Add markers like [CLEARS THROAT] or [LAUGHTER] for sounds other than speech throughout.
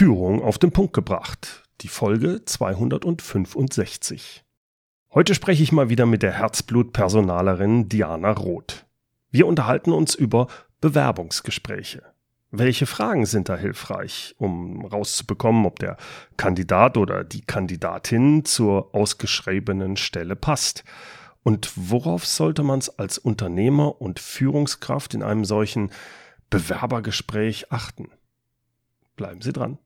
Führung auf den Punkt gebracht. Die Folge 265. Heute spreche ich mal wieder mit der Herzblut-Personalerin Diana Roth. Wir unterhalten uns über Bewerbungsgespräche. Welche Fragen sind da hilfreich, um rauszubekommen, ob der Kandidat oder die Kandidatin zur ausgeschriebenen Stelle passt? Und worauf sollte man es als Unternehmer und Führungskraft in einem solchen Bewerbergespräch achten? Bleiben Sie dran.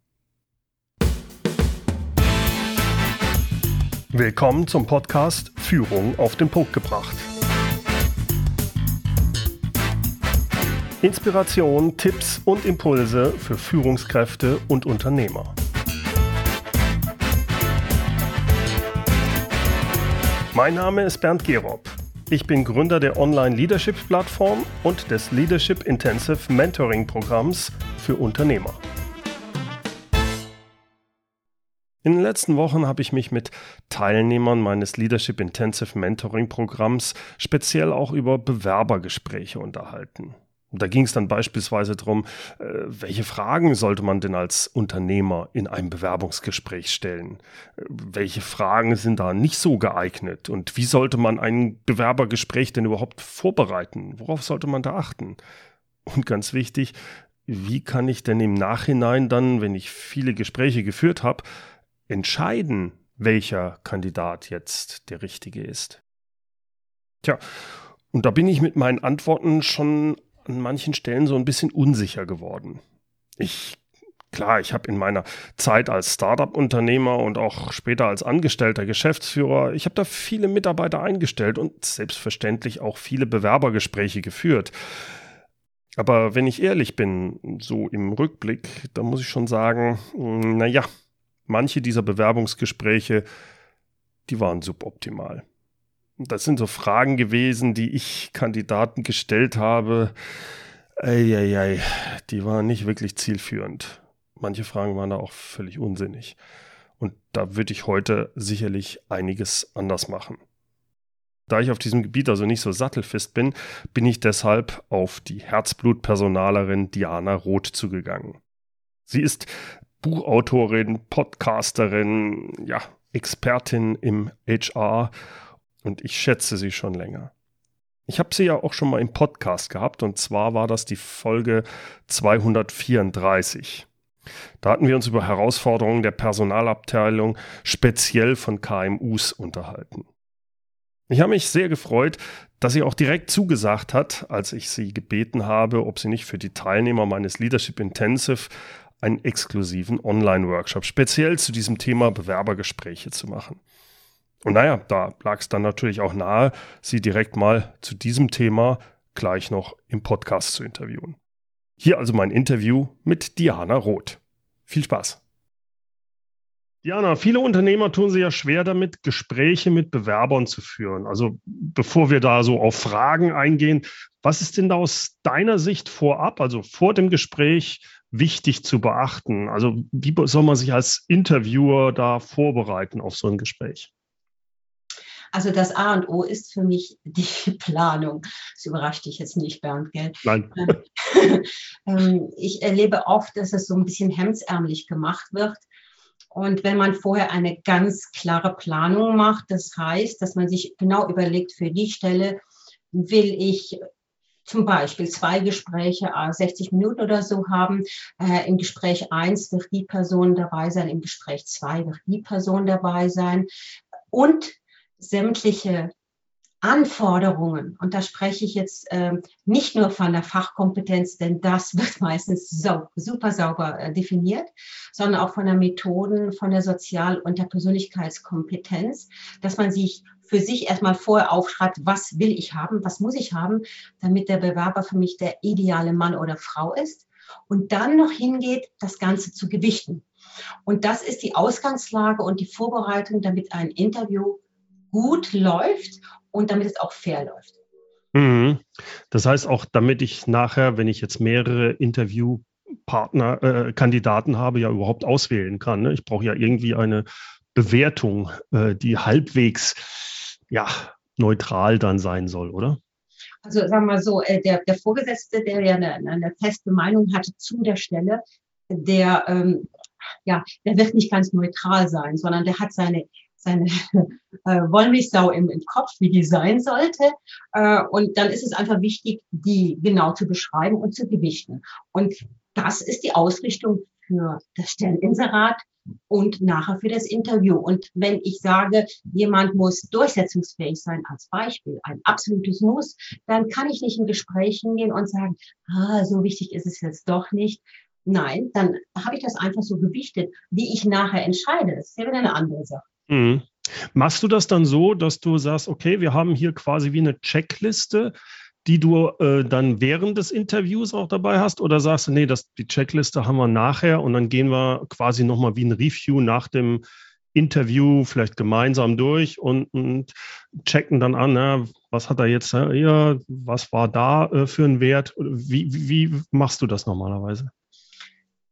Willkommen zum Podcast Führung auf den Punkt gebracht. Inspiration, Tipps und Impulse für Führungskräfte und Unternehmer. Mein Name ist Bernd Gerob. Ich bin Gründer der Online-Leadership-Plattform und des Leadership Intensive Mentoring-Programms für Unternehmer. In den letzten Wochen habe ich mich mit Teilnehmern meines Leadership Intensive Mentoring Programms speziell auch über Bewerbergespräche unterhalten. Da ging es dann beispielsweise darum, äh, welche Fragen sollte man denn als Unternehmer in einem Bewerbungsgespräch stellen? Äh, welche Fragen sind da nicht so geeignet? Und wie sollte man ein Bewerbergespräch denn überhaupt vorbereiten? Worauf sollte man da achten? Und ganz wichtig, wie kann ich denn im Nachhinein dann, wenn ich viele Gespräche geführt habe, entscheiden, welcher Kandidat jetzt der richtige ist. Tja, und da bin ich mit meinen Antworten schon an manchen Stellen so ein bisschen unsicher geworden. Ich Klar, ich habe in meiner Zeit als Startup-Unternehmer und auch später als angestellter Geschäftsführer, ich habe da viele Mitarbeiter eingestellt und selbstverständlich auch viele Bewerbergespräche geführt. Aber wenn ich ehrlich bin, so im Rückblick, da muss ich schon sagen, naja, manche dieser Bewerbungsgespräche, die waren suboptimal. Das sind so Fragen gewesen, die ich Kandidaten gestellt habe. Eieiei, die waren nicht wirklich zielführend. Manche Fragen waren da auch völlig unsinnig. Und da würde ich heute sicherlich einiges anders machen. Da ich auf diesem Gebiet also nicht so sattelfest bin, bin ich deshalb auf die Herzblutpersonalerin Diana Roth zugegangen. Sie ist Buchautorin, Podcasterin, ja, Expertin im HR und ich schätze sie schon länger. Ich habe sie ja auch schon mal im Podcast gehabt und zwar war das die Folge 234. Da hatten wir uns über Herausforderungen der Personalabteilung speziell von KMUs unterhalten. Ich habe mich sehr gefreut, dass sie auch direkt zugesagt hat, als ich sie gebeten habe, ob sie nicht für die Teilnehmer meines Leadership Intensive einen exklusiven Online-Workshop speziell zu diesem Thema Bewerbergespräche zu machen. Und naja, da lag es dann natürlich auch nahe, Sie direkt mal zu diesem Thema gleich noch im Podcast zu interviewen. Hier also mein Interview mit Diana Roth. Viel Spaß! Diana, viele Unternehmer tun sich ja schwer damit, Gespräche mit Bewerbern zu führen. Also bevor wir da so auf Fragen eingehen, was ist denn da aus deiner Sicht vorab, also vor dem Gespräch, wichtig zu beachten? Also wie soll man sich als Interviewer da vorbereiten auf so ein Gespräch? Also das A und O ist für mich [LAUGHS] die Planung. Das überrascht dich jetzt nicht, Bernd, gell? Nein. [LAUGHS] Ähm, ich erlebe oft, dass es so ein bisschen hemdsärmlich gemacht wird. Und wenn man vorher eine ganz klare Planung macht, das heißt, dass man sich genau überlegt, für die Stelle will ich zum Beispiel zwei Gespräche, 60 äh, Minuten oder so haben. Äh, Im Gespräch eins wird die Person dabei sein, im Gespräch zwei wird die Person dabei sein. Und sämtliche Anforderungen, und da spreche ich jetzt äh, nicht nur von der Fachkompetenz, denn das [LAUGHS] wird meistens sau super sauber äh, definiert, sondern auch von der Methoden, von der Sozial- und der Persönlichkeitskompetenz, dass man sich für sich erstmal vorher aufschreibt, was will ich haben, was muss ich haben, damit der Bewerber für mich der ideale Mann oder Frau ist. Und dann noch hingeht, das Ganze zu gewichten. Und das ist die Ausgangslage und die Vorbereitung, damit ein Interview gut läuft und damit es auch fair läuft. Mhm. Das heißt auch, damit ich nachher, wenn ich jetzt mehrere Interviewpartner, äh, Kandidaten habe, ja überhaupt auswählen kann. Ne? Ich brauche ja irgendwie eine Bewertung, äh, die halbwegs ja, neutral dann sein soll, oder? Also sagen wir mal so, äh, der, der Vorgesetzte, der ja eine, eine feste Meinung hatte zu der Stelle, der ähm, ja, der wird nicht ganz neutral sein, sondern der hat seine seine [LAUGHS] äh, Wollmilchsau im, im Kopf, wie die sein sollte. Äh, und dann ist es einfach wichtig, die genau zu beschreiben und zu gewichten. Und das ist die Ausrichtung für das Stelleninserat und nachher für das Interview. Und wenn ich sage, jemand muss durchsetzungsfähig sein, als Beispiel, ein absolutes Muss, dann kann ich nicht in Gespräch hingehen und sagen, ah, so wichtig ist es jetzt doch nicht. Nein, dann habe ich das einfach so gewichtet. Wie ich nachher entscheide, das ist ja wieder eine andere Sache. Mhm. Machst du das dann so, dass du sagst, okay, wir haben hier quasi wie eine Checkliste, die du äh, dann während des Interviews auch dabei hast? Oder sagst du, nee, das, die Checkliste haben wir nachher und dann gehen wir quasi nochmal wie ein Review nach dem Interview vielleicht gemeinsam durch und, und checken dann an, ja, was hat er jetzt hier, was war da äh, für ein Wert? Wie, wie machst du das normalerweise?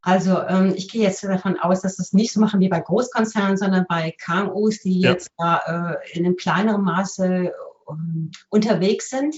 Also ähm, ich gehe jetzt davon aus, dass das nicht so machen wie bei Großkonzernen, sondern bei KMUs, die ja. jetzt da äh, in einem kleineren Maße ähm, unterwegs sind.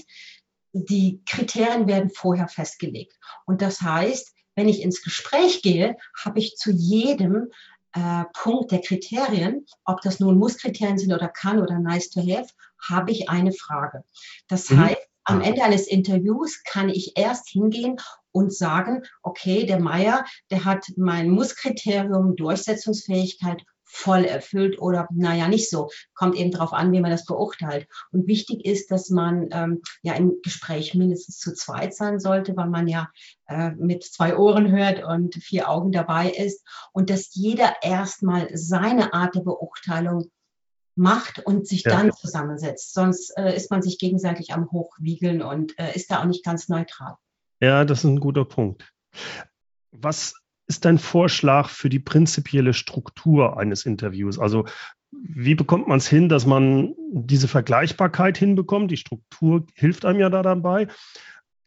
Die Kriterien werden vorher festgelegt. Und das heißt, wenn ich ins Gespräch gehe, habe ich zu jedem äh, Punkt der Kriterien, ob das nun Muss-Kriterien sind oder kann oder nice to have, habe ich eine Frage. Das mhm. heißt, am Ende eines Interviews kann ich erst hingehen und sagen, okay, der Meier, der hat mein Musskriterium Durchsetzungsfähigkeit voll erfüllt oder naja, nicht so. Kommt eben darauf an, wie man das beurteilt. Und wichtig ist, dass man ähm, ja im Gespräch mindestens zu zweit sein sollte, weil man ja äh, mit zwei Ohren hört und vier Augen dabei ist. Und dass jeder erstmal seine Art der Beurteilung macht und sich ja. dann zusammensetzt. Sonst äh, ist man sich gegenseitig am Hochwiegeln und äh, ist da auch nicht ganz neutral. Ja, das ist ein guter Punkt. Was ist dein Vorschlag für die prinzipielle Struktur eines Interviews? Also wie bekommt man es hin, dass man diese Vergleichbarkeit hinbekommt? Die Struktur hilft einem ja da dabei,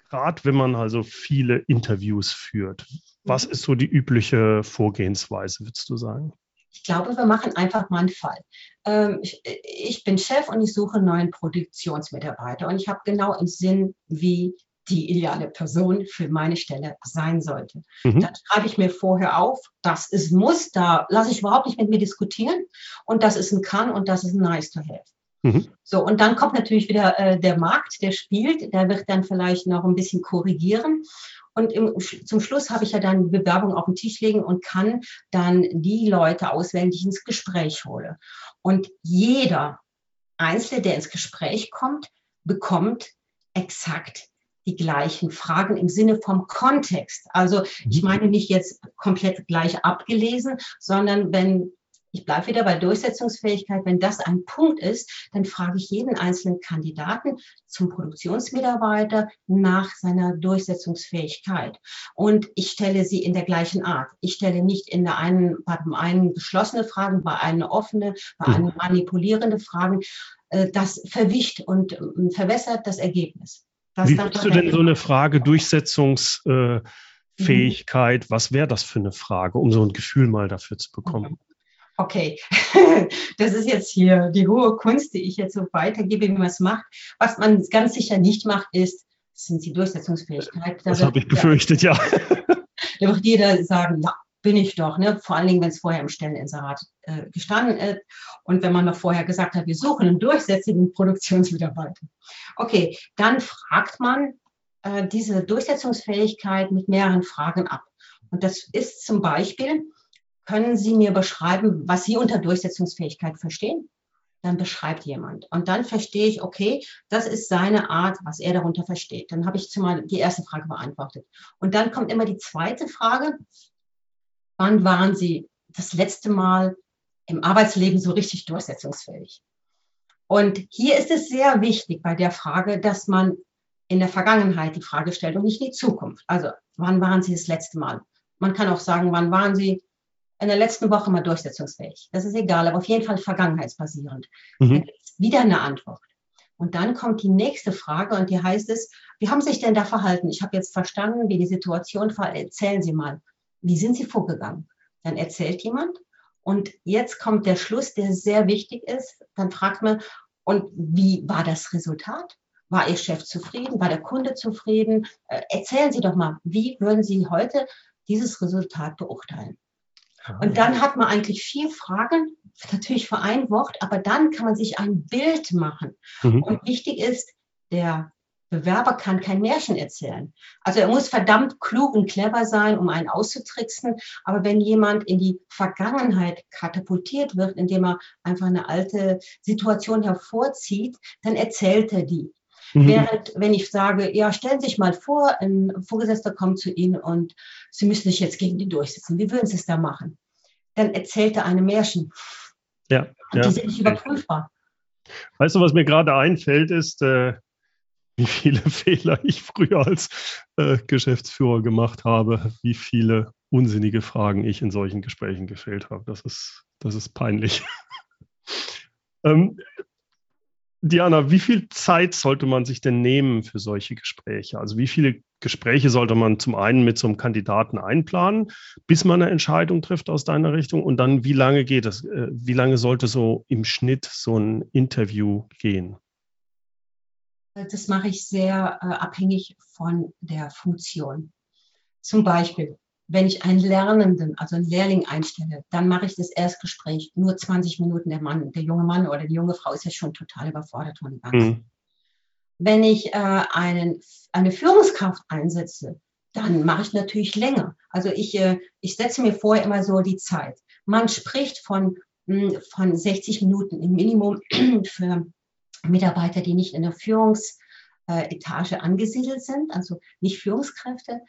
gerade wenn man also viele Interviews führt. Was mhm. ist so die übliche Vorgehensweise, würdest du sagen? Ich glaube, wir machen einfach mal einen Fall. Ähm, ich, bin Chef und ich suche einen neuen Produktionsmitarbeiter und ich habe genau im Sinn, wie die ideale Person für meine Stelle sein sollte. Mhm. Dann schreibe ich mir vorher auf, das ist muss, da lasse ich überhaupt nicht mit mir diskutieren und das ist ein kann und das ist ein nice to have. Mhm. So, und dann kommt natürlich wieder äh, der Markt, der spielt, der wird dann vielleicht noch ein bisschen korrigieren. Und im, zum Schluss habe ich ja dann die Bewerbung auf den Tisch legen und kann dann die Leute auswählen, die ich ins Gespräch hole. Und jeder Einzelne, der ins Gespräch kommt, bekommt exakt die gleichen Fragen im Sinne vom Kontext. Also ich mhm. meine nicht jetzt komplett gleich abgelesen, sondern wenn ich bleibe wieder bei Durchsetzungsfähigkeit. Wenn das ein Punkt ist, dann frage ich jeden einzelnen Kandidaten zum Produktionsmitarbeiter nach seiner Durchsetzungsfähigkeit. Und ich stelle sie in der gleichen Art. Ich stelle nicht in der einen, bei dem einen geschlossene Fragen, bei einem offene, bei einem manipulierende Fragen. Äh, das verwischt und ähm, verwässert das Ergebnis. Das Wie würdest du denn so eine Frage Durchsetzungsfähigkeit, mhm. was wäre das für eine Frage, um so ein Gefühl mal dafür zu bekommen? okay, [LAUGHS] das ist jetzt hier die hohe Kunst, die ich jetzt so weitergebe, wie man es macht. Was man ganz sicher nicht macht, ist, sind die Durchsetzungsfähigkeit. Da das habe ich befürchtet, ja. [LAUGHS] Da wird jeder sagen, ja, bin ich doch, ne? vor allen Dingen, wenn es vorher im Stelleninserat äh, gestanden ist und wenn man noch vorher gesagt hat, wir suchen einen durchsetzenden Produktionsmitarbeiter. Okay, dann fragt man äh, diese Durchsetzungsfähigkeit mit mehreren Fragen ab. Und das ist zum Beispiel, können Sie mir beschreiben, was Sie unter Durchsetzungsfähigkeit verstehen? Dann beschreibt jemand. Und dann verstehe ich, okay, das ist seine Art, was er darunter versteht. Dann habe ich zumal die erste Frage beantwortet. Und dann kommt immer die zweite Frage. Wann waren Sie das letzte Mal im Arbeitsleben so richtig durchsetzungsfähig? Und hier ist es sehr wichtig bei der Frage, dass man in der Vergangenheit die Frage stellt und nicht in die Zukunft. Also, wann waren Sie das letzte Mal? Man kann auch sagen, wann waren Sie in der letzten Woche mal durchsetzungsfähig. Das ist egal, aber auf jeden Fall vergangenheitsbasierend. Mhm. wieder eine Antwort. Und dann kommt die nächste Frage und die heißt es, wie haben Sie sich denn da verhalten? Ich habe jetzt verstanden, wie die Situation war. Erzählen Sie mal, wie sind Sie vorgegangen? Dann erzählt jemand und jetzt kommt der Schluss, der sehr wichtig ist. Dann fragt man, und wie war das Resultat? War Ihr Chef zufrieden? War der Kunde zufrieden? Äh, erzählen Sie doch mal, wie würden Sie heute dieses Resultat beurteilen? Und dann hat man eigentlich vier Fragen, natürlich für ein Wort, aber dann kann man sich ein Bild machen. Mhm. Und wichtig ist, der Bewerber kann kein Märchen erzählen. Also er muss verdammt klug und clever sein, um einen auszutricksen. Aber wenn jemand in die Vergangenheit katapultiert wird, indem er einfach eine alte Situation hervorzieht, dann erzählt er die. Mhm. Während, wenn ich sage, ja, stellen Sie sich mal vor, ein Vorgesetzter kommt zu Ihnen und Sie müssen sich jetzt gegen die durchsetzen. Wie würden Sie es da machen? Dann erzählt er eine Märchen. Ja. Und ja. die sind nicht überprüfbar. Weißt du, was mir gerade einfällt, ist, äh, wie viele [LAUGHS] Fehler ich früher als äh, Geschäftsführer gemacht habe, wie viele unsinnige Fragen ich in solchen Gesprächen gestellt habe. Das ist, das ist peinlich. [LAUGHS] ähm, Diana, wie viel Zeit sollte man sich denn nehmen für solche Gespräche? Also wie viele Gespräche sollte man zum einen mit so einem Kandidaten einplanen, bis man eine Entscheidung trifft aus deiner Richtung? Und dann, wie lange geht das? Äh, wie lange sollte so im Schnitt so ein Interview gehen? Das mache ich sehr äh, abhängig von der Funktion. Zum Beispiel, wenn ich einen Lernenden, also einen Lehrling einstelle, dann mache ich das Erstgespräch nur 20 Minuten. Der Mann, der junge Mann oder die junge Frau ist ja schon total überfordert von dem Ganzen. Mhm. Wenn ich äh, einen, eine Führungskraft einsetze, dann mache ich natürlich länger. Also ich, äh, ich setze mir vorher immer so die Zeit. Man spricht von, mh, hm, von 60 Minuten im Minimum [CLEARS THROAT] für Mitarbeiter, die nicht in der Führungsetage angesiedelt sind, also nicht Führungskräfte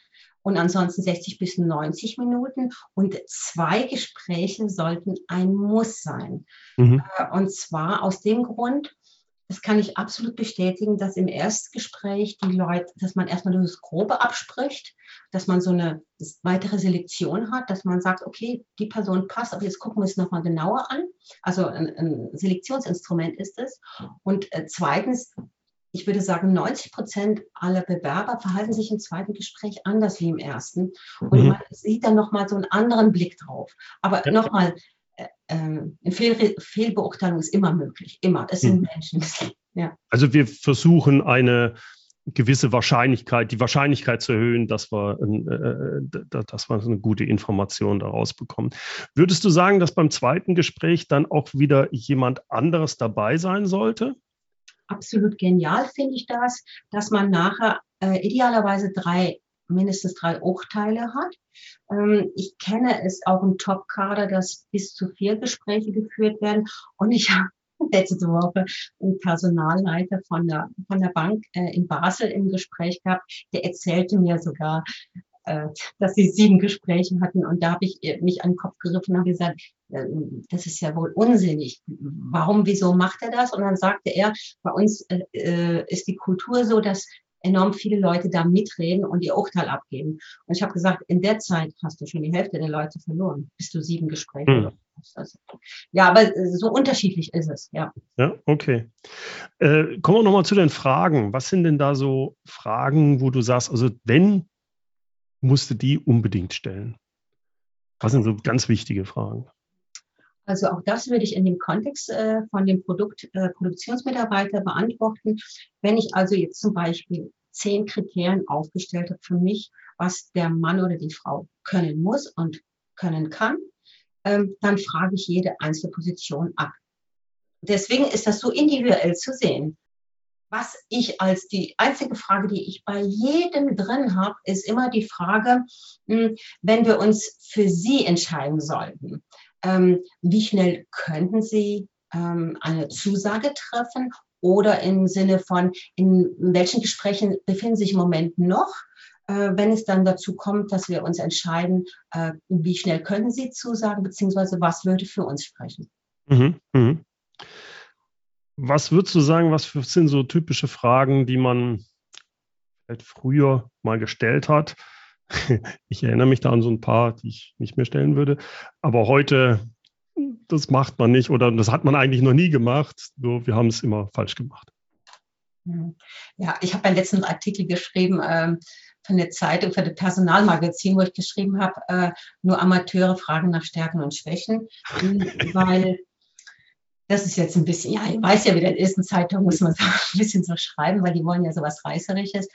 und ansonsten 60 bis 90 Minuten. Und zwei Gespräche sollten ein Muss sein. Mhm. Äh, und zwar aus dem Grund, das kann ich absolut bestätigen, dass im Erstgespräch die Leute, dass man erstmal das Grobe abspricht, dass man so eine weitere Selektion hat, dass man sagt, okay, die Person passt, aber jetzt gucken wir es nochmal genauer an. Also ein, ein Selektionsinstrument ist es. Und äh, zweitens, ich würde sagen, 90 Prozent aller Bewerber verhalten sich im zweiten Gespräch anders wie im ersten. Und mhm. man sieht dann nochmal so einen anderen Blick drauf. Aber nochmal, äh, äh Fehl, Fehlbeurteilung ist immer möglich. Immer. Es sind mhm. Menschen. Ja. Also wir versuchen eine gewisse Wahrscheinlichkeit, die Wahrscheinlichkeit zu erhöhen, dass wir, äh, dass wir eine gute Information daraus bekommen. Würdest du sagen, dass beim zweiten Gespräch dann auch wieder jemand anderes dabei sein sollte? absolut genial finde ich das, dass man nachher äh, idealerweise drei mindestens drei Urteile hat. Ähm, ich kenne es auch im Top-Kader, dass bis zu vier Gespräche geführt werden. Und ich [LAUGHS] habe letzte Woche einen Personalleiter von der, von der Bank äh, in Basel im Gespräch gehabt. Der erzählte mir sogar, äh, dass sie sieben Gespräche hatten. Und da habe ich äh, mich an den Kopf gegriffen und gesagt, das ist ja wohl unsinnig. Warum, wieso macht er das? Und dann sagte er, bei uns äh, ist die Kultur so, dass enorm viele Leute da mitreden und ihr Urteil abgeben. Und ich habe gesagt, in der Zeit hast du schon die Hälfte der Leute verloren, bis du sieben Gespräche hm. also, Ja, aber so unterschiedlich ist es, ja. Ja, okay. Äh, kommen wir nochmal zu den Fragen. Was sind denn da so Fragen, wo du sagst, also wenn musste die unbedingt stellen? Was sind so ganz wichtige Fragen? Also auch das würde ich in dem Kontext äh, von dem Produkt, äh, Produktionsmitarbeiter beantworten. Wenn ich also jetzt zum Beispiel zehn Kriterien aufgestellt habe für mich, was der Mann oder die Frau können muss und können kann, ähm, dann frage ich jede einzelne Position ab. Deswegen ist das so individuell zu sehen was ich als die einzige Frage, die ich bei jedem drin habe, ist immer die Frage, hm, wenn wir uns für Sie entscheiden sollten, ähm, wie schnell könnten Sie ähm, eine Zusage treffen oder im Sinne von, in welchen Gesprächen befinden Sie sich im Moment noch? Äh, wenn es dann dazu kommt, dass wir uns entscheiden, äh, wie schnell können Sie zusagen, beziehungsweise was würde für uns sprechen? Mhm, mh. Was würdest du sagen, was sind so typische Fragen, die man vielleicht früher mal gestellt hat? [LAUGHS] Ich erinnere mich da an so ein paar, die ich nicht mehr stellen würde. Aber heute, das macht man nicht oder das hat man eigentlich noch nie gemacht. Nur wir haben es immer falsch gemacht. Ja, ich habe einen letzten Artikel geschrieben ähm, von der Zeitung, für das Personalmagazin, wo ich geschrieben habe, äh, nur Amateure fragen nach Stärken und Schwächen, [LAUGHS] weil das ist jetzt ein bisschen, ja, ich weiß ja, wie ist, in Zeitung muss man [LAUGHS] so ein bisschen so schreiben, weil die wollen ja sowas Reißerisches.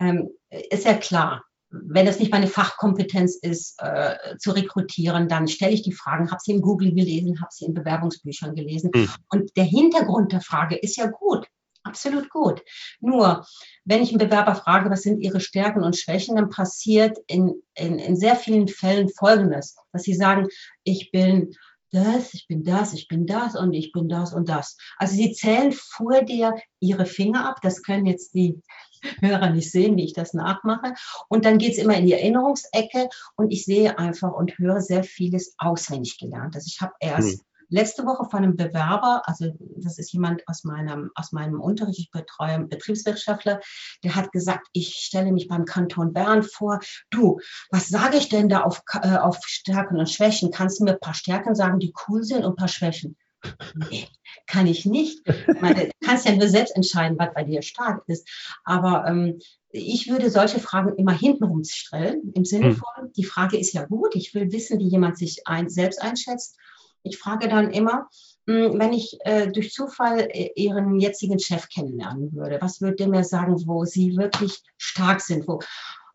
Ähm, ist ja klar, wenn das nicht meine Fachkompetenz ist, äh, zu rekrutieren, dann stelle ich die Fragen, habe sie in Google gelesen, habe sie in Bewerbungsbüchern gelesen. Mhm. Und der Hintergrund der Frage ist ja gut, absolut gut. Nur, wenn ich einen Bewerber frage, was sind ihre Stärken und Schwächen, dann passiert in, in, in sehr vielen Fällen Folgendes, dass sie sagen, ich bin das, ich bin das, ich bin das und ich bin das und das. Also sie zählen vor dir ihre Finger ab. Das können jetzt die Hörer nicht sehen, wie ich das nachmache. Und dann geht es immer in die Erinnerungsecke und ich sehe einfach und höre sehr vieles auswendig gelernt. Also ich habe erst hm letzte Woche von einem Bewerber, also das ist jemand aus meinem, aus meinem Unterricht, ich betreue einen Betriebswirtschaftler, der hat gesagt, ich stelle mich beim Kanton Bern vor, du, was sage ich denn da auf, äh, auf Stärken und Schwächen? Kannst du mir ein paar Stärken sagen, die cool sind und ein paar Schwächen? Nee, kann ich nicht. Ich meine, du kannst ja nur selbst entscheiden, was bei dir stark ist. Aber ähm, ich würde solche Fragen immer hintenrum stellen, im Sinne hm. von, die Frage ist ja gut, ich will wissen, wie jemand sich ein, selbst einschätzt ich frage dann immer, hm, wenn ich äh, durch Zufall äh, Ihren jetzigen Chef kennenlernen würde, was würde der mir sagen, wo Sie wirklich stark sind, wo,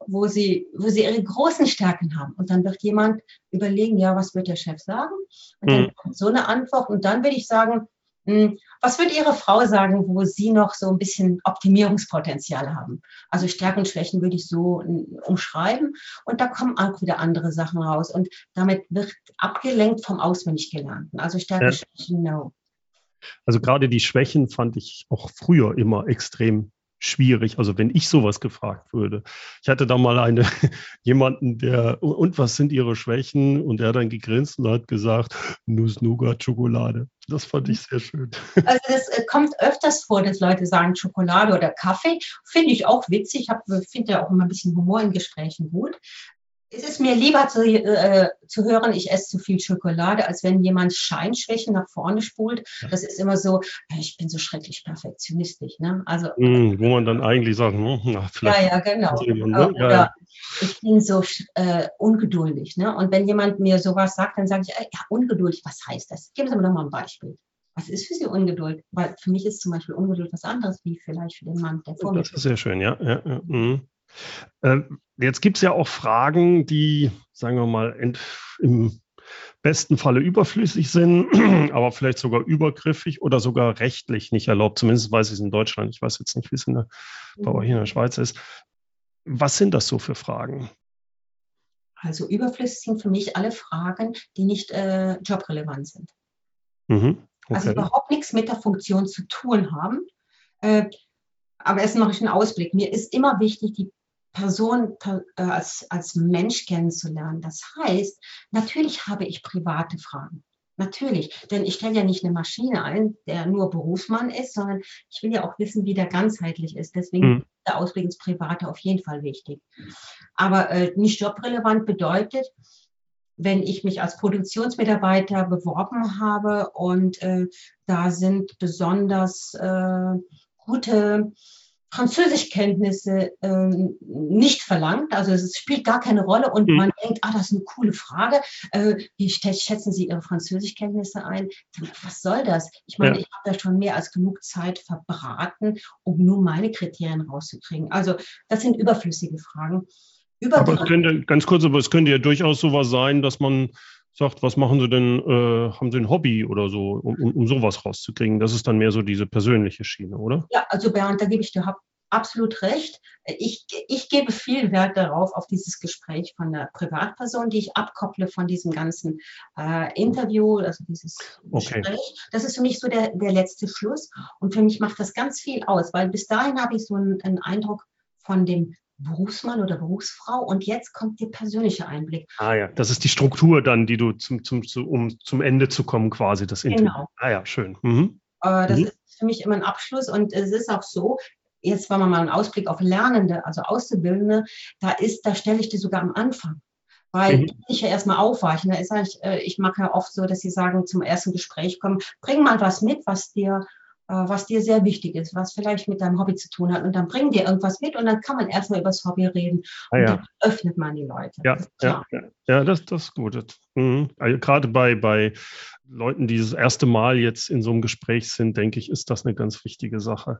wo, Sie, wo Sie Ihre großen Stärken haben? Und dann wird jemand überlegen, ja, was wird der Chef sagen? Und dann mhm. kommt so eine Antwort. Und dann würde ich sagen, hm, was würde Ihre Frau sagen, wo Sie noch so ein bisschen Optimierungspotenzial haben? Also Stärken und Schwächen würde ich so umschreiben und da kommen auch wieder andere Sachen raus und damit wird abgelenkt vom Auswendiggelernten. Also Stärken, ja. Schwächen, no. Also gerade die Schwächen fand ich auch früher immer extrem schwierig. Also wenn ich sowas gefragt würde. Ich hatte da mal eine, [LAUGHS] jemanden, der, und was sind Ihre Schwächen? Und er hat dann gegrinst und hat gesagt, Nuss-Nougat-Schokolade. Das fand ich sehr schön. [LAUGHS] Also das äh, kommt öfters vor, dass Leute sagen Schokolade oder Kaffee. Finde ich auch witzig. Ich finde ja auch immer ein bisschen Humor in Gesprächen gut es ist mir lieber zu, äh, zu hören, ich esse zu viel Schokolade, als wenn jemand Scheinschwächen nach vorne spult. Das ist immer so, ich bin so schrecklich perfektionistisch. Ne? Also, mm, wo man dann eigentlich sagt, hm, na, vielleicht. Ja, ja, genau. Jemand, ne? Oder ja, ich bin so äh, ungeduldig. Ne? Und wenn jemand mir sowas sagt, dann sage ich, äh, ja, ungeduldig, was heißt das? Geben Sie mir doch mal ein Beispiel. Was ist für Sie Ungeduld? Weil für mich ist zum Beispiel Ungeduld was anderes, wie vielleicht für den Mann, der vor mir Das ist sehr schön, ja. ja, ja. Mhm. Äh, jetzt gibt es ja auch Fragen, die, sagen wir mal, im besten Falle überflüssig sind, [CLEARS THROAT] aber vielleicht sogar übergriffig oder sogar rechtlich nicht erlaubt. Zumindest weiß ich es in Deutschland. Ich weiß jetzt nicht, wie es in der, bei euch in der Schweiz ist. Was sind das so für Fragen? Also überflüssig sind für mich alle Fragen, die nicht äh, jobrelevant sind. Mhm, also okay. Also überhaupt nichts mit der Funktion zu tun haben. Äh, aber erst mache ich einen Ausblick. Mir ist immer wichtig, die Person äh, als, als Mensch kennenzulernen. Das heißt, natürlich habe ich private Fragen. Natürlich, denn ich stelle ja nicht eine Maschine ein, der nur Berufsmann ist, sondern ich will ja auch wissen, wie der ganzheitlich ist. Deswegen mhm. der Ausblick ins Private auf jeden Fall wichtig. Aber äh, nicht jobrelevant bedeutet, wenn ich mich als Produktionsmitarbeiter beworben habe und äh, da sind besonders äh, gute Französischkenntnisse ähm, nicht verlangt. Also es spielt gar keine Rolle und mhm. man denkt, ah, das ist eine coole Frage. Äh, wie schätzen Sie Ihre Französischkenntnisse ein? Was soll das? Ich meine, ja. ich habe da schon mehr als genug Zeit verbraten, um nur meine Kriterien rauszukriegen. Also das sind überflüssige Fragen. aber es könnte, ganz kurz, aber es könnte ja durchaus sowas sein, dass man sagt, was machen Sie denn, äh, haben Sie ein Hobby oder so, um, um, sowas rauszukriegen? Das ist dann mehr so diese persönliche Schiene, oder? Ja, also Bernd, da gebe ich dir absolut recht. Ich, ich gebe viel Wert darauf, auf dieses Gespräch von der Privatperson, die ich abkopple von diesem ganzen äh, Interview, also dieses okay. Gespräch. Das ist für mich so der, der letzte Schluss. Und für mich macht das ganz viel aus, weil bis dahin habe ich so einen, einen Eindruck von dem Berufsmann oder Berufsfrau und jetzt kommt der persönliche Einblick. Ah ja, das ist die Struktur dann, die du zum, zum, zu, um zum Ende zu kommen, quasi das Interview. Genau. Ah ja, schön. Mhm. Äh, das mhm. ist für mich immer ein Abschluss und es ist auch so, jetzt machen wir mal einen Ausblick auf Lernende, also Auszubildende, da ist, da stelle ich die sogar am Anfang. Weil mhm. ich ja erstmal aufweichen. Da ist äh, ich mache ja oft so, dass sie sagen, zum ersten Gespräch kommen, bring mal was mit, was dir was dir sehr wichtig ist, was vielleicht mit deinem Hobby zu tun hat. Und dann bringen dir irgendwas mit und dann kann man erstmal über das Hobby reden. Ah, und ja. dann öffnet man die Leute. Ja, ja, ja, ja, das, das ist gut. Mhm. Also gerade bei, bei Leuten, die das erste Mal jetzt in so einem Gespräch sind, denke ich, ist das eine ganz wichtige Sache.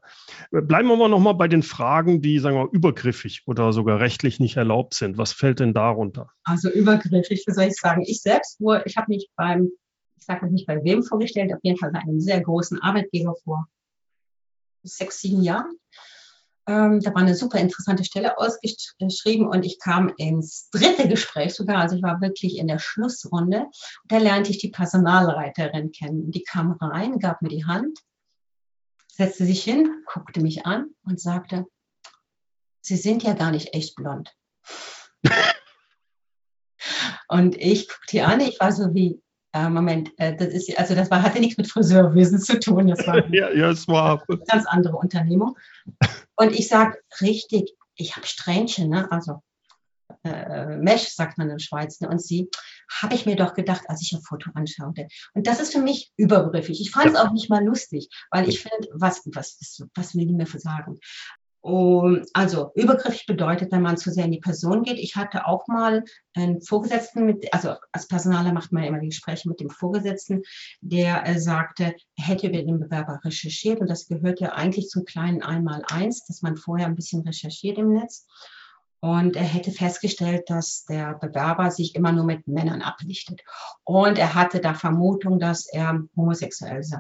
Bleiben wir mal nochmal bei den Fragen, die, sagen wir, übergriffig oder sogar rechtlich nicht erlaubt sind. Was fällt denn darunter? Also übergriffig, wie soll ich sagen? Ich selbst, nur, ich habe mich beim, ich sage nicht bei wem vorgestellt, auf jeden Fall bei einem sehr großen Arbeitgeber vor sechs, sieben Jahren. Ähm, da war eine super interessante Stelle ausgeschrieben und ich kam ins dritte Gespräch sogar. Also ich war wirklich in der Schlussrunde. Da lernte ich die Personalleiterin kennen. Die kam rein, gab mir die Hand, setzte sich hin, guckte mich an und sagte, Sie sind ja gar nicht echt blond. [LAUGHS] und ich guckte die an, ich war so wie, äh, Moment, äh, das ist also das war, hatte nichts mit Friseurwesen zu tun. Das war [LAUGHS] ja, ja, es war eine ganz andere Unternehmung. Und ich sage, richtig, ich habe Strähnchen, ne? also äh, Mesh, sagt man in Schweiz. Ne? Und sie, habe ich mir doch gedacht, als ich ein Foto anschaute. Und das ist für mich übergriffig. Ich fand es auch nicht mal lustig, weil ich finde, was, was, was will die mir sagen? Um, also übergriffig bedeutet, wenn man zu sehr in die Person geht. Ich hatte auch mal einen Vorgesetzten mit, also als Personaler macht man immer die Gespräche mit dem Vorgesetzten, der äh, sagte, er hätte über den Bewerber recherchiert und das gehört ja eigentlich zum kleinen Einmaleins, dass man vorher ein bisschen recherchiert im Netz. Und er hätte festgestellt, dass der Bewerber sich immer nur mit Männern ablichtet. Und er hatte da Vermutung, dass er homosexuell sei.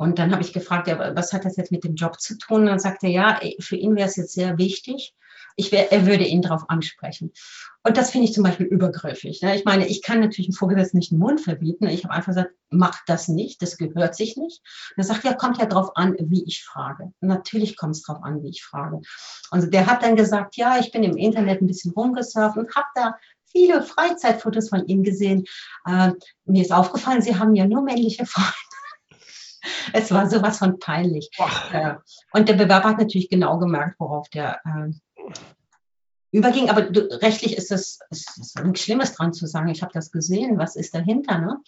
Und dann habe ich gefragt, ja, was hat das jetzt mit dem Job zu tun? Und dann sagte er, ja, für ihn wäre es jetzt sehr wichtig. Ich wär, er würde ihn darauf ansprechen. Und das finde ich zum Beispiel übergriffig. Ne? Ich meine, ich kann natürlich einen Vorgesetzten nicht den Mund verbieten. Ich habe einfach gesagt, mach das nicht, das gehört sich nicht. Und er sagt, ja, kommt ja drauf an, wie ich frage. Natürlich kommt es drauf an, wie ich frage. Und der hat dann gesagt, ja, ich bin im Internet ein bisschen rumgesurft und habe da viele Freizeitfotos von ihm gesehen. Äh, mir ist aufgefallen, Sie haben ja nur männliche Freunde [LAUGHS] es war sowas von peinlich. Äh, und der Bewerber hat natürlich genau gemerkt, worauf der äh, überging. Aber du, rechtlich ist das ist nichts Schlimmes dran zu sagen, ich habe das gesehen, was ist dahinter. Ne?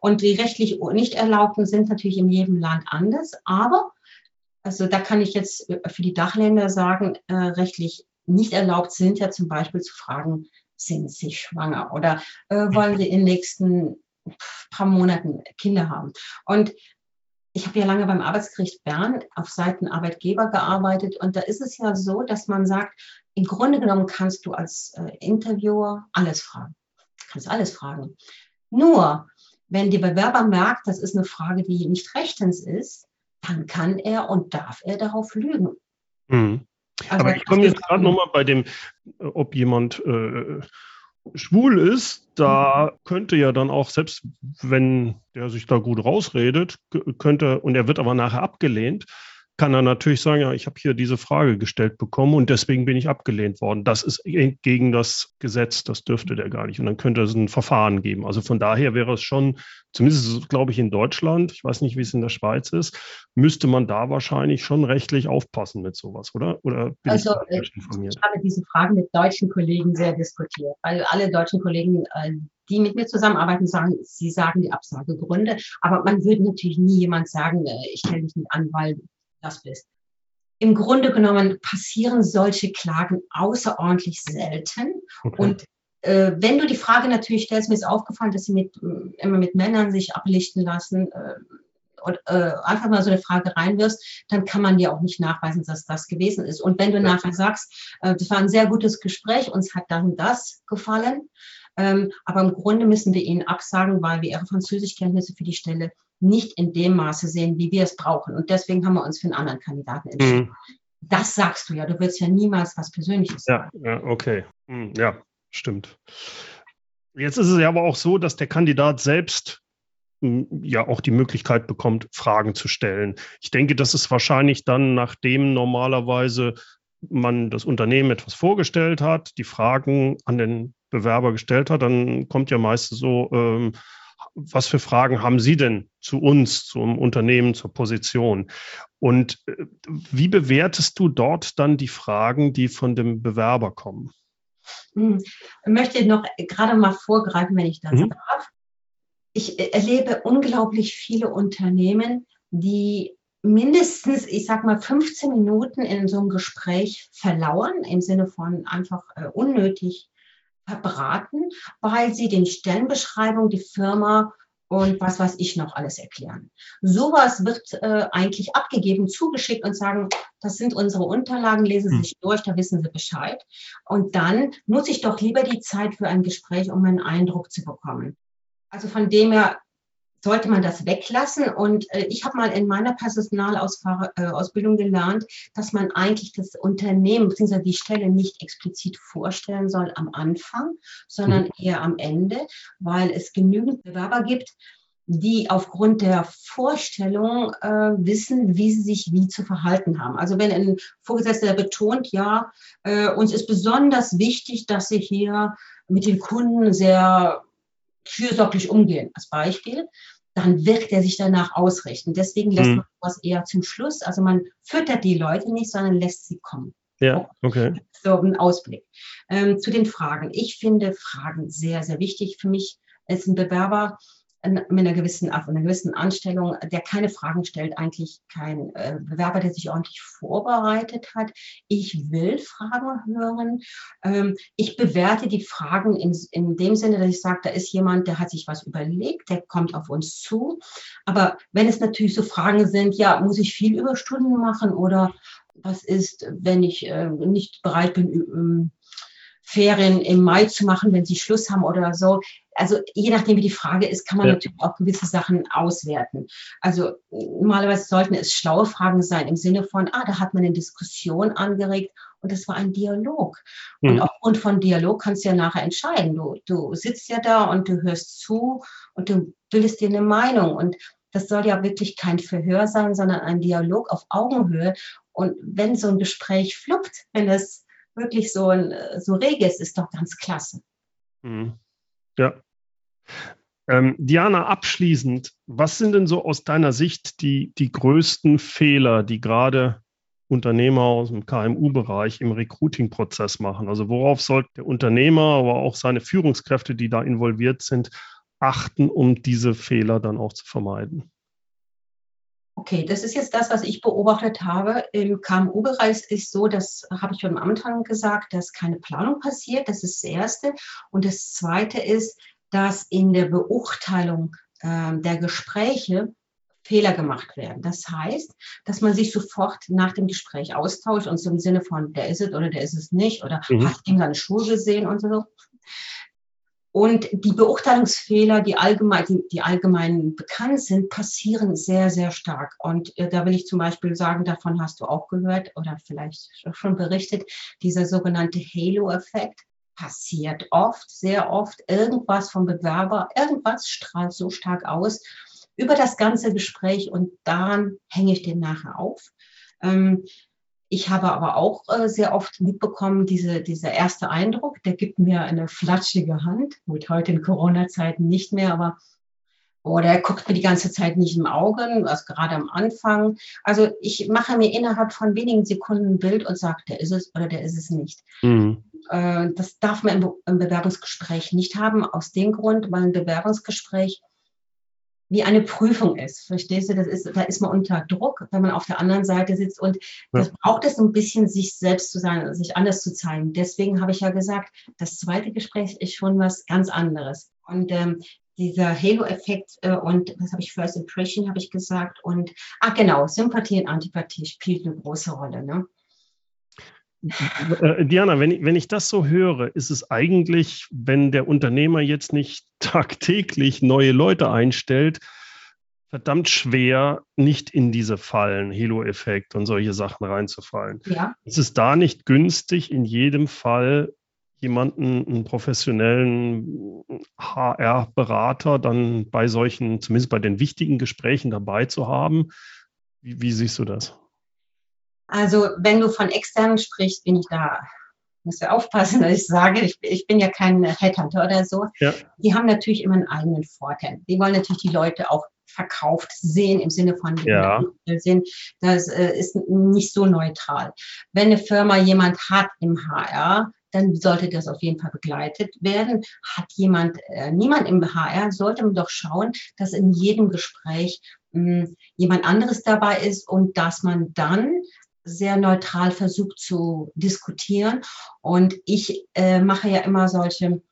Und die rechtlich nicht erlaubten sind natürlich in jedem Land anders. Aber, also da kann ich jetzt für die Dachländer sagen, äh, rechtlich nicht erlaubt sind ja zum Beispiel zu fragen, sind Sie schwanger oder äh, wollen Sie in den nächsten paar Monaten Kinder haben? Und ich habe ja lange beim Arbeitsgericht Bern auf Seiten Arbeitgeber gearbeitet und da ist es ja so, dass man sagt, im Grunde genommen kannst du als äh, Interviewer alles fragen. Du kannst alles fragen. Nur, wenn der Bewerber merkt, das ist eine Frage, die nicht rechtens ist, dann kann er und darf er darauf lügen. Mhm. Also, Aber ich komme jetzt gerade nochmal bei dem, äh, ob jemand äh, schwul ist, da könnte ja dann auch, selbst wenn der sich da gut rausredet, könnte, und er wird aber nachher abgelehnt, kann er natürlich sagen, ja, ich habe hier diese Frage gestellt bekommen und deswegen bin ich abgelehnt worden. Das ist gegen das Gesetz, das dürfte der gar nicht. Und dann könnte es ein Verfahren geben. Also von daher wäre es schon, zumindest glaube ich in Deutschland, ich weiß nicht, wie es in der Schweiz ist, müsste man da wahrscheinlich schon rechtlich aufpassen mit sowas, oder? Oder also ich, äh, ich habe diese Frage mit deutschen Kollegen sehr diskutiert, weil alle deutschen Kollegen äh, die mit mir zusammenarbeiten, sagen, sie sagen die Absagegründe. Aber man würde natürlich nie jemand sagen, äh, ich stelle dich nicht an, weil das bist. Im Grunde genommen passieren solche Klagen außerordentlich selten. Okay. Und äh, wenn du die Frage natürlich stellst, mir ist aufgefallen, dass sie mit, immer mit Männern sich ablichten lassen äh, und äh, einfach mal so eine Frage reinwirfst, dann kann man dir auch nicht nachweisen, dass das gewesen ist. Und wenn du ja. nachher sagst, äh, das war ein sehr gutes Gespräch, uns hat dann das gefallen, ähm, aber im Grunde müssen wir ihnen absagen, weil wir ihre Französischkenntnisse für die Stelle nicht in dem Maße sehen, wie wir es brauchen. Und deswegen haben wir uns für einen anderen Kandidaten entschieden. Mhm. Das sagst du ja, du willst ja niemals was Persönliches sagen. Ja, ja okay. Mhm, ja, stimmt. Jetzt ist es ja aber auch so, dass der Kandidat selbst hm, ja auch die Möglichkeit bekommt, Fragen zu stellen. Ich denke, das ist wahrscheinlich dann, nachdem normalerweise man das Unternehmen etwas vorgestellt hat, die Fragen an den Bewerber gestellt hat, dann kommt ja meistens so, ähm, was für Fragen haben Sie denn zu uns, zum Unternehmen, zur Position? Und äh, wie bewertest du dort dann die Fragen, die von dem Bewerber kommen? Hm, ich möchte noch gerade mal vorgreifen, wenn ich das mhm. darf. Ich äh, erlebe unglaublich viele Unternehmen, die mindestens, ich sag mal, 15 Minuten in so einem Gespräch verlauern, im Sinne von einfach äh, unnötig verbraten, weil sie den Stellenbeschreibung, die Firma und was weiß ich noch alles erklären. Sowas wird äh, eigentlich abgegeben, zugeschickt und sagen, das sind unsere Unterlagen, lesen Sie hm. sich durch, da wissen Sie Bescheid. Und dann nutze ich doch lieber die Zeit für ein Gespräch, um einen Eindruck zu bekommen. Also von dem her sollte man das weglassen. Und äh, ich habe mal in meiner Personalausbildung äh, gelernt, dass man eigentlich das Unternehmen bzw. die Stelle nicht explizit vorstellen soll am Anfang, sondern mhm. eher am Ende, weil es genügend Bewerber gibt, die aufgrund der Vorstellung äh, wissen, wie sie sich wie zu verhalten haben. Also wenn ein Vorgesetzter betont, ja, äh, uns ist besonders wichtig, dass sie hier mit den Kunden sehr fürsorglich umgehen, als Beispiel, dann wird er sich danach ausrichten. Deswegen lässt hm. man sowas eher zum Schluss. Also man füttert die Leute nicht, sondern lässt sie kommen. Ja, okay. So ein Ausblick. Ähm, zu den Fragen. Ich finde Fragen sehr, sehr wichtig. Für mich ist ein Bewerber mit einer gewissen, auf einer gewissen Anstellung, der keine Fragen stellt, eigentlich kein äh, Bewerber, der sich ordentlich vorbereitet hat. Ich will Fragen hören. Ähm, ich bewerte die Fragen in, in dem Sinne, dass ich sage, da ist jemand, der hat sich was überlegt, der kommt auf uns zu. Aber wenn es natürlich so Fragen sind, ja, muss ich viel Überstunden machen oder was ist, wenn ich äh, nicht bereit bin, ähm, Ferien im Mai zu machen, wenn sie Schluss haben oder so. Also je nachdem, wie die Frage ist, kann man ja. natürlich auch gewisse Sachen auswerten. Also normalerweise sollten es schlaue Fragen sein im Sinne von, ah, da hat man eine Diskussion angeregt und das war ein Dialog. Mhm. Und aufgrund von Dialog kannst du ja nachher entscheiden. Du, du sitzt ja da und du hörst zu und du bildest dir eine Meinung. Und das soll ja wirklich kein Verhör sein, sondern ein Dialog auf Augenhöhe. Und wenn so ein Gespräch fluppt, wenn es wirklich so, ein, so rege ist, ist doch ganz klasse. Mhm. Ja. Ähm, Diana, abschließend, was sind denn so aus deiner Sicht die, die größten Fehler, die gerade Unternehmer aus dem KMU-Bereich im Recruiting-Prozess machen? Also worauf sollte der Unternehmer, aber auch seine Führungskräfte, die da involviert sind, achten, um diese Fehler dann auch zu vermeiden? Okay, das ist jetzt das, was ich beobachtet habe. Im KMU-Bereich ist so, das habe ich schon am Anfang gesagt, dass keine Planung passiert. Das ist das Erste. Und das Zweite ist, dass in der Beurteilung äh, der Gespräche Fehler gemacht werden. Das heißt, dass man sich sofort nach dem Gespräch austauscht und so im Sinne von, der ist es oder der ist es nicht oder mhm. hast du ihm seine Schuhe gesehen und so. Und die Beurteilungsfehler, die allgemein, die, die allgemein bekannt sind, passieren sehr, sehr stark. Und äh, da will ich zum Beispiel sagen, davon hast du auch gehört oder vielleicht schon berichtet, dieser sogenannte Halo-Effekt passiert oft, sehr oft. Irgendwas vom Bewerber, irgendwas strahlt so stark aus über das ganze Gespräch und daran hänge ich den nachher auf. Ähm, ich habe aber auch äh, sehr oft mitbekommen, diese, dieser erste Eindruck, der gibt mir eine flatschige Hand. Gut, heute in Corona-Zeiten nicht mehr, aber oder er guckt mir die ganze Zeit nicht im Auge, also gerade am Anfang. Also ich mache mir innerhalb von wenigen Sekunden ein Bild und sage, der ist es oder der ist es nicht. Mhm. Äh, das darf man im Bewerbungsgespräch nicht haben, aus dem Grund, weil ein Bewerbungsgespräch wie eine Prüfung ist. Verstehst du? Das ist, da ist man unter Druck, wenn man auf der anderen Seite sitzt und das ja. braucht es ein bisschen, sich selbst zu sein, sich anders zu zeigen. Deswegen habe ich ja gesagt, das zweite Gespräch ist schon was ganz anderes. Und ähm, dieser Halo-Effekt äh, und was habe ich First Impression habe ich gesagt und ah genau Sympathie und Antipathie spielt eine große Rolle. Ne? Äh, Diana, wenn ich, wenn ich das so höre, ist es eigentlich, wenn der Unternehmer jetzt nicht [LAUGHS] tagtäglich neue Leute einstellt, verdammt schwer, nicht in diese Fallen, Halo-Effekt und solche Sachen reinzufallen. Ja. Ist es da nicht günstig, in jedem Fall jemanden, einen professionellen HR-Berater dann bei solchen, zumindest bei den wichtigen Gesprächen dabei zu haben? Wie, wie siehst du das? Also wenn du von externen sprichst, bin ich da, muss ja aufpassen, dass ich sage, ich, ich bin ja kein Headhunter oder so. Ja. Die haben natürlich immer einen eigenen Vorteil. Die wollen natürlich die Leute auch verkauft sehen im Sinne von ja. sehen. Das äh, ist nicht so neutral. Wenn eine Firma jemand hat im HR, dann sollte das auf jeden Fall begleitet werden. Hat jemand, äh, niemand im HR, sollte man doch schauen, dass in jedem Gespräch mh, hm, jemand anderes dabei ist und dass man dann sehr neutral versucht zu diskutieren. Und ich äh, mache ja immer solche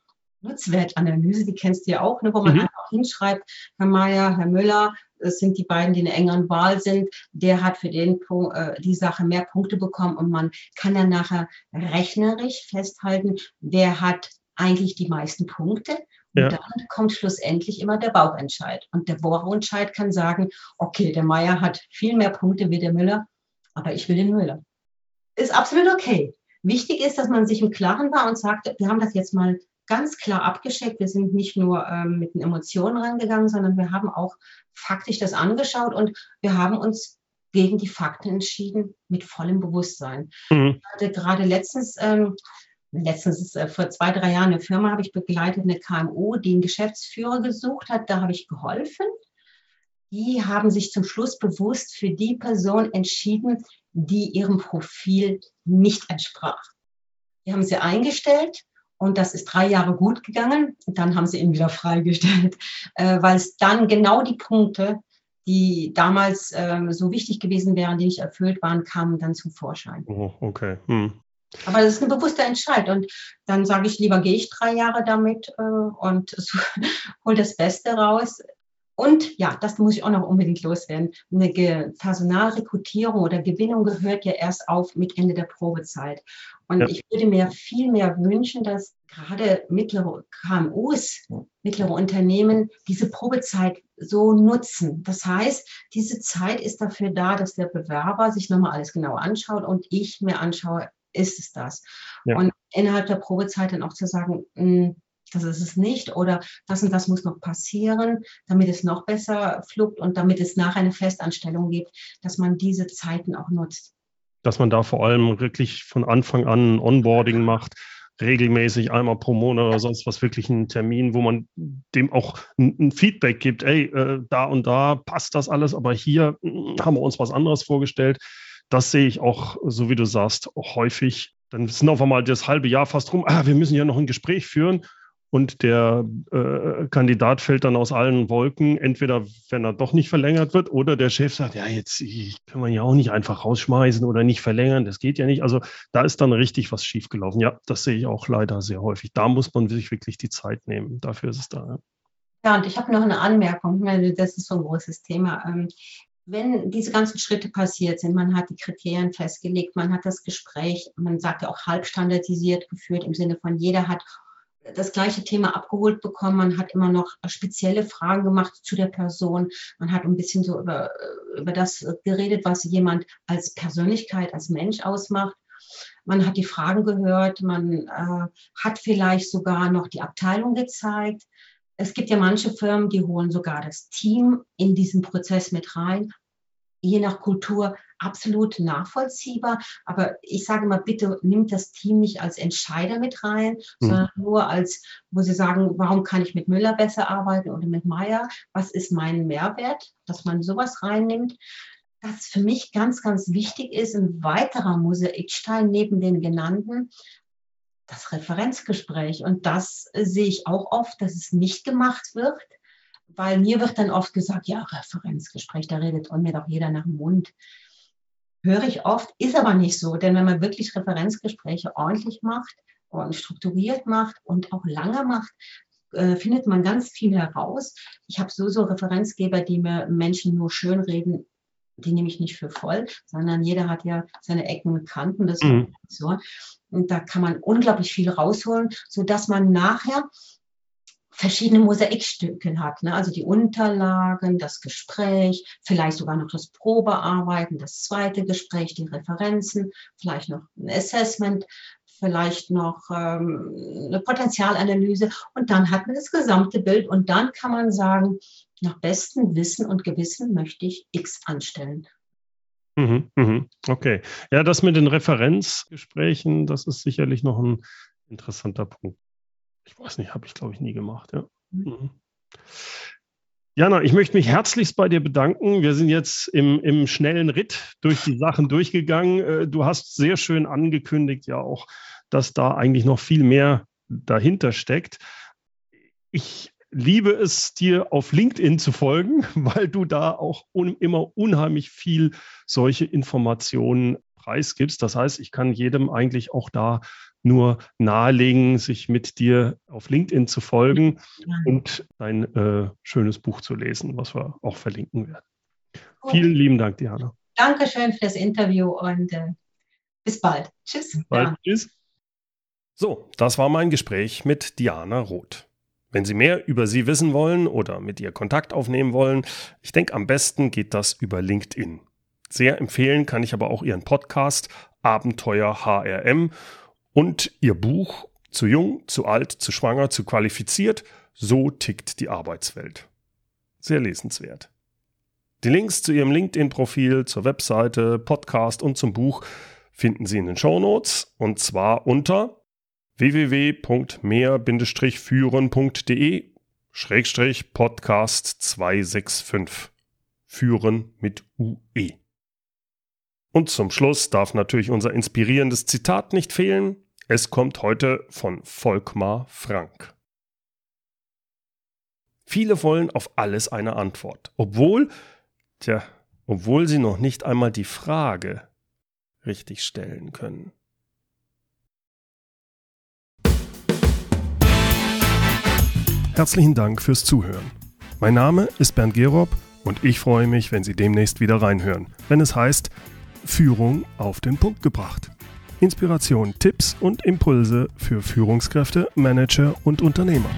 Nutzwertanalyse, die kennst du ja auch, ne, wo man mhm. einfach hinschreibt, Herr Mayer, Herr Müller, es sind die beiden, die in der engeren Wahl sind, der hat für den Punkt, äh, die Sache mehr Punkte bekommen und man kann dann nachher rechnerisch festhalten, wer hat eigentlich die meisten Punkte. Und ja. dann kommt schlussendlich immer der Bauchentscheid. Und der Bauchentscheid kann sagen, okay, der Meier hat viel mehr Punkte wie der Müller, aber ich will den Müller. Ist absolut okay. Wichtig ist, dass man sich im Klaren war und sagt, wir haben das jetzt mal ganz klar abgeschickt. Wir sind nicht nur ähm, mit den Emotionen rangegangen, sondern wir haben auch faktisch das angeschaut und wir haben uns gegen die Fakten entschieden mit vollem Bewusstsein. Mhm. Ich hatte gerade letztens, ähm, letztens äh, vor zwei, drei Jahren eine Firma habe ich begleitet, eine KMU, die einen Geschäftsführer gesucht hat. Da habe ich geholfen. Die haben sich zum Schluss bewusst für die Person entschieden, die ihrem Profil nicht entsprach. Die haben sie eingestellt und das ist drei Jahre gut gegangen. Dann haben sie ihn wieder freigestellt, [LAUGHS] äh, weil es dann genau die Punkte, die damals äh, so wichtig gewesen wären, die nicht erfüllt waren, kamen dann zum Vorschein. Oh, okay. Hm. Aber das ist ein bewusster Entscheid. Und dann sage ich, lieber gehe ich drei Jahre damit äh, und [LAUGHS] hol das Beste raus. Und ja, das muss ich auch noch unbedingt loswerden. Eine Personalrekrutierung oder Gewinnung gehört ja erst auf mit Ende der Probezeit. Und ja. ich würde mir viel mehr wünschen, dass gerade mittlere KMUs, mittlere Unternehmen diese Probezeit so nutzen. Das heißt, diese Zeit ist dafür da, dass der Bewerber sich nochmal alles genau anschaut und ich mir anschaue, ist es das? Ja. Und innerhalb der Probezeit dann auch zu sagen, hm, das ist es nicht oder das und das muss noch passieren, damit es noch besser flugt und damit es nachher eine Festanstellung gibt, dass man diese Zeiten auch nutzt. Dass man da vor allem wirklich von Anfang an Onboarding macht, regelmäßig einmal pro Monat oder sonst was, wirklich einen Termin, wo man dem auch ein, Feedback gibt, ey, äh, da und da passt das alles, aber hier hm, haben wir uns was anderes vorgestellt. Das sehe ich auch, so wie du sagst, häufig. Dann sind auf einmal das halbe Jahr fast rum, ah, wir müssen ja noch ein Gespräch führen und der äh, Kandidat fällt dann aus allen Wolken, entweder wenn er doch nicht verlängert wird oder der Chef sagt, ja, jetzt können wir ja auch nicht einfach rausschmeißen oder nicht verlängern, das geht ja nicht. Also da ist dann richtig was schiefgelaufen. Ja, das sehe ich auch leider sehr häufig. Da muss man sich wirklich die Zeit nehmen. Dafür ist es da. Ja, ja und ich habe noch eine Anmerkung. Das ist so ein großes Thema. Ähm, wenn diese ganzen Schritte passiert sind, man hat die Kriterien festgelegt, man hat das Gespräch, man sagt ja auch halbstandardisiert geführt im Sinne von jeder hat das gleiche Thema abgeholt bekommen. Man hat immer noch spezielle Fragen gemacht zu der Person. Man hat ein bisschen so über, über das geredet, was jemand als Persönlichkeit, als Mensch ausmacht. Man hat die Fragen gehört. Man äh, hat vielleicht sogar noch die Abteilung gezeigt. Es gibt ja manche Firmen, die holen sogar das Team in diesen Prozess mit rein je nach Kultur absolut nachvollziehbar. Aber ich sage mal, bitte nimmt das Team nicht als Entscheider mit rein, mhm. sondern nur als, wo Sie sagen, warum kann ich mit Müller besser arbeiten oder mit Meier? Was ist mein Mehrwert? Dass man sowas reinnimmt. Das für mich ganz, ganz wichtig ist, ein weiterer Mosaikstein neben den genannten, das Referenzgespräch. Und das sehe ich auch oft, dass es nicht gemacht wird weil mir wird dann oft gesagt, ja, Referenzgespräch, da redet mir doch jeder nach dem Mund. Höre ich oft, ist aber nicht so, denn wenn man wirklich Referenzgespräche ordentlich macht und strukturiert macht und auch lange macht, äh, findet man ganz viel heraus. Ich habe so so Referenzgeber, die mir Menschen nur schön reden, die nehme ich nicht für voll, sondern jeder hat ja seine Ecken und Kanten. Das mhm. so. Und da kann man unglaublich viel rausholen, so dass man nachher verschiedene Mosaikstücke hat. Ne? Also die Unterlagen, das Gespräch, vielleicht sogar noch das Probearbeiten, das zweite Gespräch, die Referenzen, vielleicht noch ein Assessment, vielleicht noch ähm, eine Potenzialanalyse und dann hat man das gesamte Bild und dann kann man sagen, nach bestem Wissen und Gewissen möchte ich X anstellen. Mhm, mhm. Okay. Ja, das mit den Referenzgesprächen, das ist sicherlich noch ein interessanter Punkt. Ich weiß nicht, habe ich glaube ich nie gemacht. Ja. Mhm. mhm. Jana, ich möchte mich herzlichst bei dir bedanken. Wir sind jetzt im, im schnellen Ritt durch die Sachen durchgegangen. Äh, du hast sehr schön angekündigt, ja auch, dass da eigentlich noch viel mehr dahinter steckt. Ich liebe es, dir auf LinkedIn zu folgen, [LAUGHS] weil du da auch un immer unheimlich viel solche Informationen preisgibst. Das heißt, ich kann jedem eigentlich auch da nur nahelegen, sich mit dir auf LinkedIn zu folgen ja. und dein äh, schönes Buch zu lesen, was wir auch verlinken werden. Gut. Vielen lieben Dank, Diana. Dankeschön für das Interview und äh, bis bald. Tschüss. Bis bald. Tschüss. So, das war mein Gespräch mit Diana Roth. Wenn Sie mehr über sie wissen wollen oder mit ihr Kontakt aufnehmen wollen, ich denke, am besten geht das über LinkedIn. Sehr empfehlen kann ich aber auch ihren Podcast Abenteuer HRM und ihr Buch Zu jung, zu alt, zu schwanger, zu qualifiziert, so tickt die Arbeitswelt. Sehr lesenswert. Die Links zu ihrem LinkedIn-Profil, zur Webseite, Podcast und zum Buch finden Sie in den Show Notes und zwar unter www.mehr-führen.de Schrägstrich Podcast 265 Führen mit UE. Und zum Schluss darf natürlich unser inspirierendes Zitat nicht fehlen. Es kommt heute von Volkmar Frank. Viele wollen auf alles eine Antwort, obwohl, tja, obwohl sie noch nicht einmal die Frage richtig stellen können. Herzlichen Dank fürs Zuhören. Mein Name ist Bernd Gerob und ich freue mich, wenn Sie demnächst wieder reinhören, wenn es heißt Führung auf den Punkt gebracht. Inspiration, Tipps und Impulse für Führungskräfte, Manager und Unternehmer.